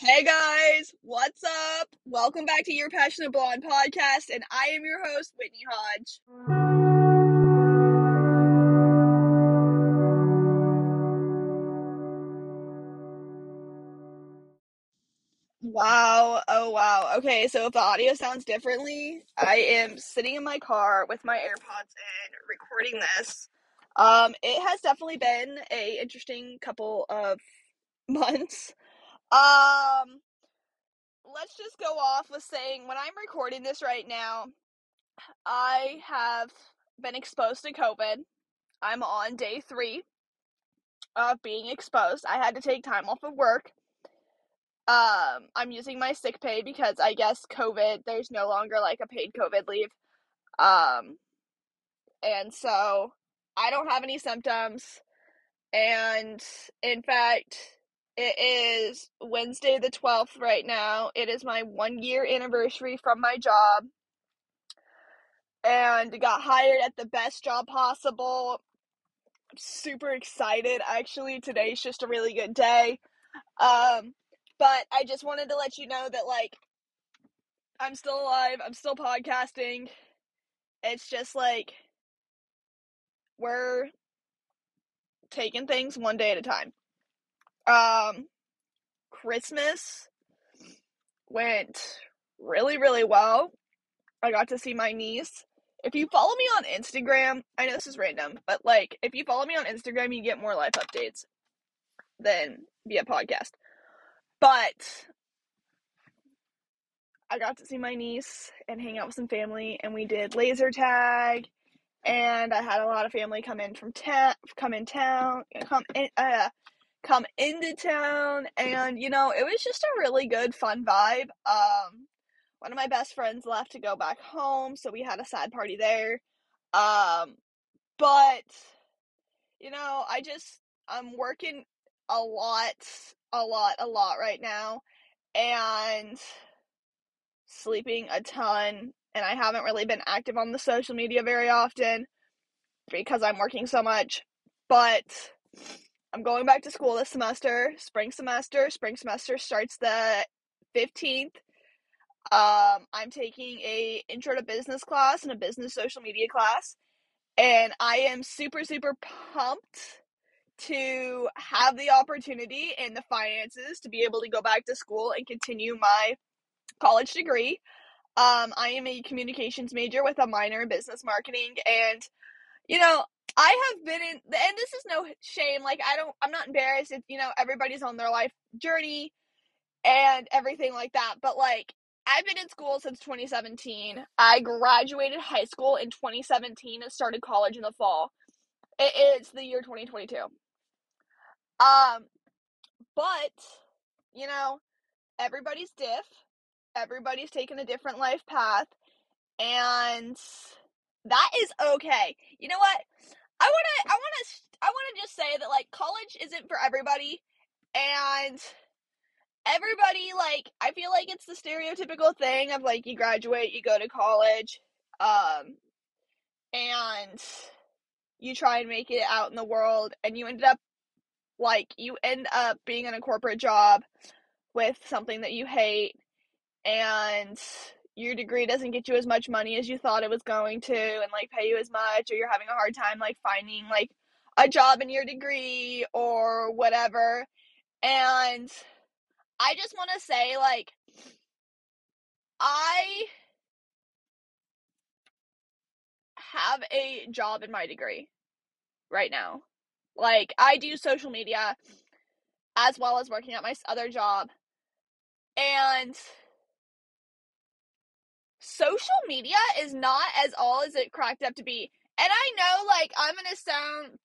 Hey guys, what's up? Welcome back to Your Passionate Blonde podcast, and I am your host, Whitney Hodge. Wow, oh wow. Okay, so if the audio sounds differently, I am sitting in my car with my AirPods in recording this. Um, it has definitely been a interesting couple of months. Um, let's just go off with saying when I'm recording this right now, I have been exposed to COVID. I'm on day three of being exposed. I had to take time off of work. Um, I'm using my sick pay because I guess COVID, there's no longer like a paid COVID leave. Um, and so I don't have any symptoms. And in fact, it is Wednesday the 12th right now. It is my one year anniversary from my job. And got hired at the best job possible. I'm super excited actually. Today's just a really good day. Um, but I just wanted to let you know that like I'm still alive. I'm still podcasting. It's just like we're taking things one day at a time. Um, Christmas went really, really well. I got to see my niece. If you follow me on Instagram, I know this is random, but like if you follow me on Instagram, you get more life updates than via podcast. But I got to see my niece and hang out with some family, and we did laser tag. And I had a lot of family come in from town, come in town, come in, uh, come into town, and you know it was just a really good, fun vibe. Um, one of my best friends left to go back home, so we had a sad party there. Um, but you know, I just I'm working a lot, a lot, a lot right now, and sleeping a ton and I haven't really been active on the social media very often because I'm working so much. But I'm going back to school this semester, spring semester. Spring semester starts the 15th. Um, I'm taking a intro to business class and a business social media class, and I am super super pumped to have the opportunity and the finances to be able to go back to school and continue my college degree. Um, I am a communications major with a minor in business marketing, and you know, I have been in, and this is no shame. Like, I don't, I'm not embarrassed. If, you know, everybody's on their life journey and everything like that. But like, I've been in school since 2017. I graduated high school in 2017 and started college in the fall. It is the year 2022. Um, but you know, everybody's diff everybody's taking a different life path and that is okay you know what i want to i want to i want to just say that like college isn't for everybody and everybody like i feel like it's the stereotypical thing of like you graduate you go to college um and you try and make it out in the world and you ended up like you end up being in a corporate job with something that you hate and your degree doesn't get you as much money as you thought it was going to and like pay you as much or you're having a hard time like finding like a job in your degree or whatever. And i just want to say like i have a job in my degree right now. Like i do social media as well as working at my other job. And social media is not as all as it cracked up to be. And I know, like, I'm gonna sound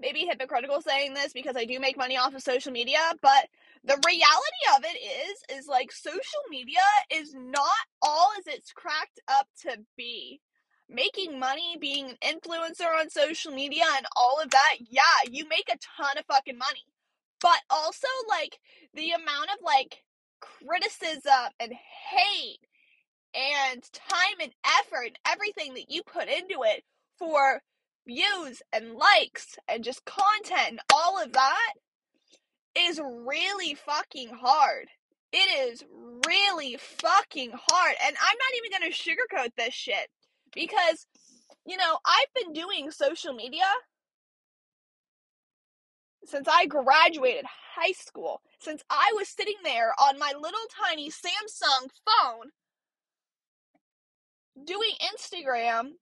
maybe hypocritical saying this because I do make money off of social media, but the reality of it is, is like social media is not all as it's cracked up to be. Making money, being an influencer on social media and all of that, yeah, you make a ton of fucking money. But also, like, the amount of, like, criticism and hate and time and effort and everything that you put into it for views and likes and just content and all of that is really fucking hard. it is really fucking hard. And I'm not even going to sugarcoat this shit because, you know, I've been doing social media since I graduated high school, since I was sitting there on my little tiny Samsung phone doing Instagram.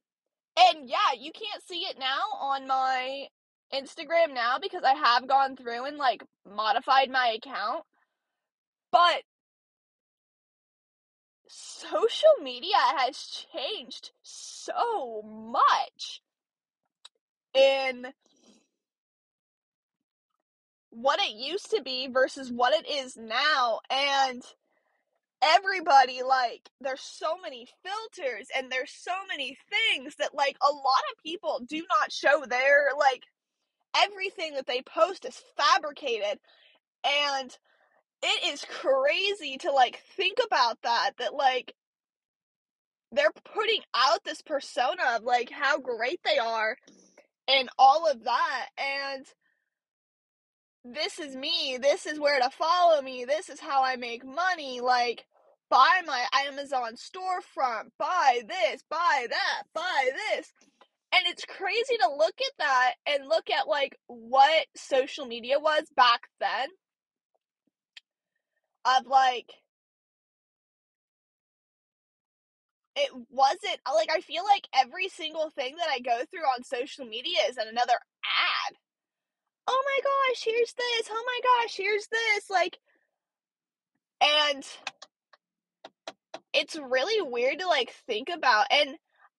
And yeah, you can't see it now on my Instagram now because I have gone through and like modified my account. But social media has changed so much in what it used to be versus what it is now and everybody like there's so many filters and there's so many things that like a lot of people do not show their like everything that they post is fabricated and it is crazy to like think about that that like they're putting out this persona of like how great they are and all of that and this is me this is where to follow me this is how i make money like buy my amazon storefront buy this buy that buy this and it's crazy to look at that and look at like what social media was back then of like it wasn't like I feel like every single thing that I go through on social media is another ad. Oh my gosh, here's this. Oh my gosh, here's this. Like and it's really weird to like think about and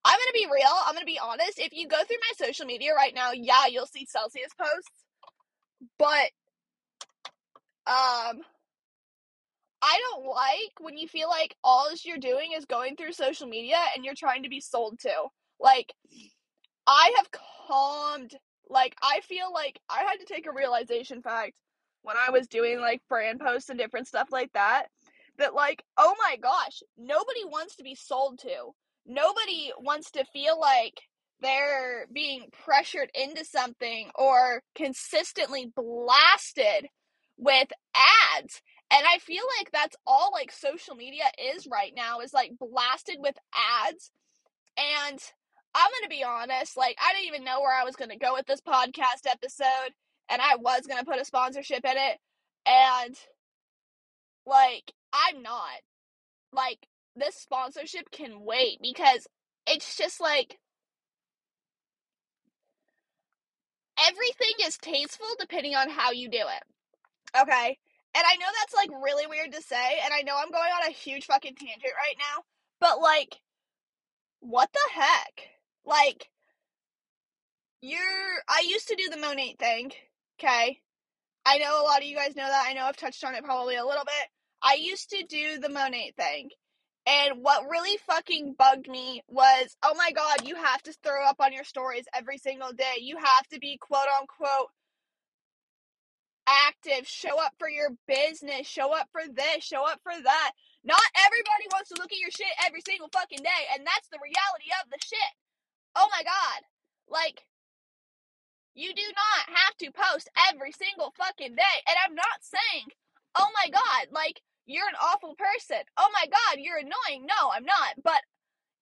I'm gonna be real, I'm gonna be honest. If you go through my social media right now, yeah, you'll see Celsius posts. But um I don't like when you feel like all you're doing is going through social media and you're trying to be sold to. Like, I have calmed, like, I feel like I had to take a realization fact when I was doing like brand posts and different stuff like that. That, like, oh my gosh, nobody wants to be sold to. Nobody wants to feel like they're being pressured into something or consistently blasted with ads and I feel like that's all like social media is right now is like blasted with ads. And I'm to be honest, like I didn't even know where I was to go with this podcast episode and I was to put a sponsorship in it and like I'm not. Like this sponsorship can wait because it's just like everything is tasteful depending on how you do it. Okay? And I know that's like really weird to say, and I know I'm going on a huge fucking tangent right now, but like, what the heck? Like, you're. I used to do the Monat thing, okay? I know a lot of you guys know that. I know I've touched on it probably a little bit. I used to do the Monat thing. And what really fucking bugged me was, oh my god, you have to throw up on your stories every single day. You have to be quote unquote active, show up for your business, show up for this, show up for that. Not everybody wants to look at your shit every single fucking day, and that's the reality of the shit. Oh my god. Like, you do not have to post every single fucking day. And I'm not saying, oh my god, like, you're an awful person. Oh my god, you're annoying. No, I'm not. But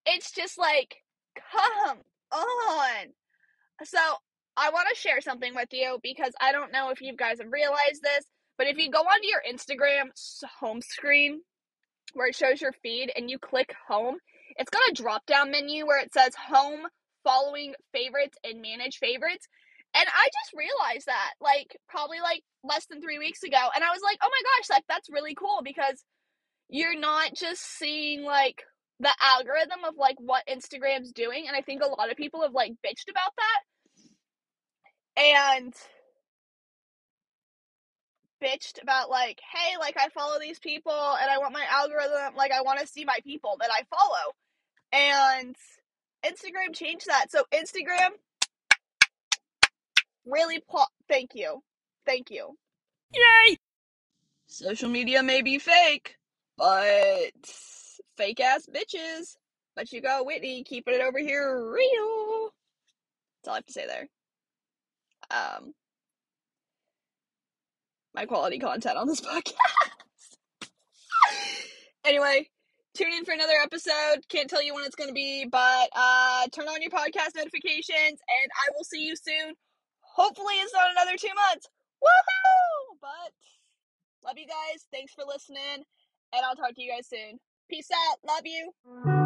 it's just like, come on. So, I want to share something with you because I don't know if you guys have realized this, but if you go onto your Instagram home screen where it shows your feed and you click home, it's got a drop down menu where it says home, following favorites, and manage favorites. And I just realized that, like, probably like less than three weeks ago. And I was like, oh my gosh, like, that's really cool because you're not just seeing, like, the algorithm of, like, what Instagram's doing. And I think a lot of people have, like, bitched about that and bitched about like, hey, like I follow these people and I want my algorithm, like I want to see my people that I follow. And Instagram changed that. So Instagram really pl- thank you. Thank you. Yay! Social media may be fake, but fake ass bitches. But you go, Whitney, keeping it over here real. That's all I have to say there um my quality content on this podcast. Anyway, tune in for another episode. Can't tell you when it's going to be, but uh, turn on your podcast notifications, and I will see you soon. Hopefully, it's not another two months. Woohoo! But love you guys. Thanks for listening, and I'll talk to you guys soon. Peace out. Love you.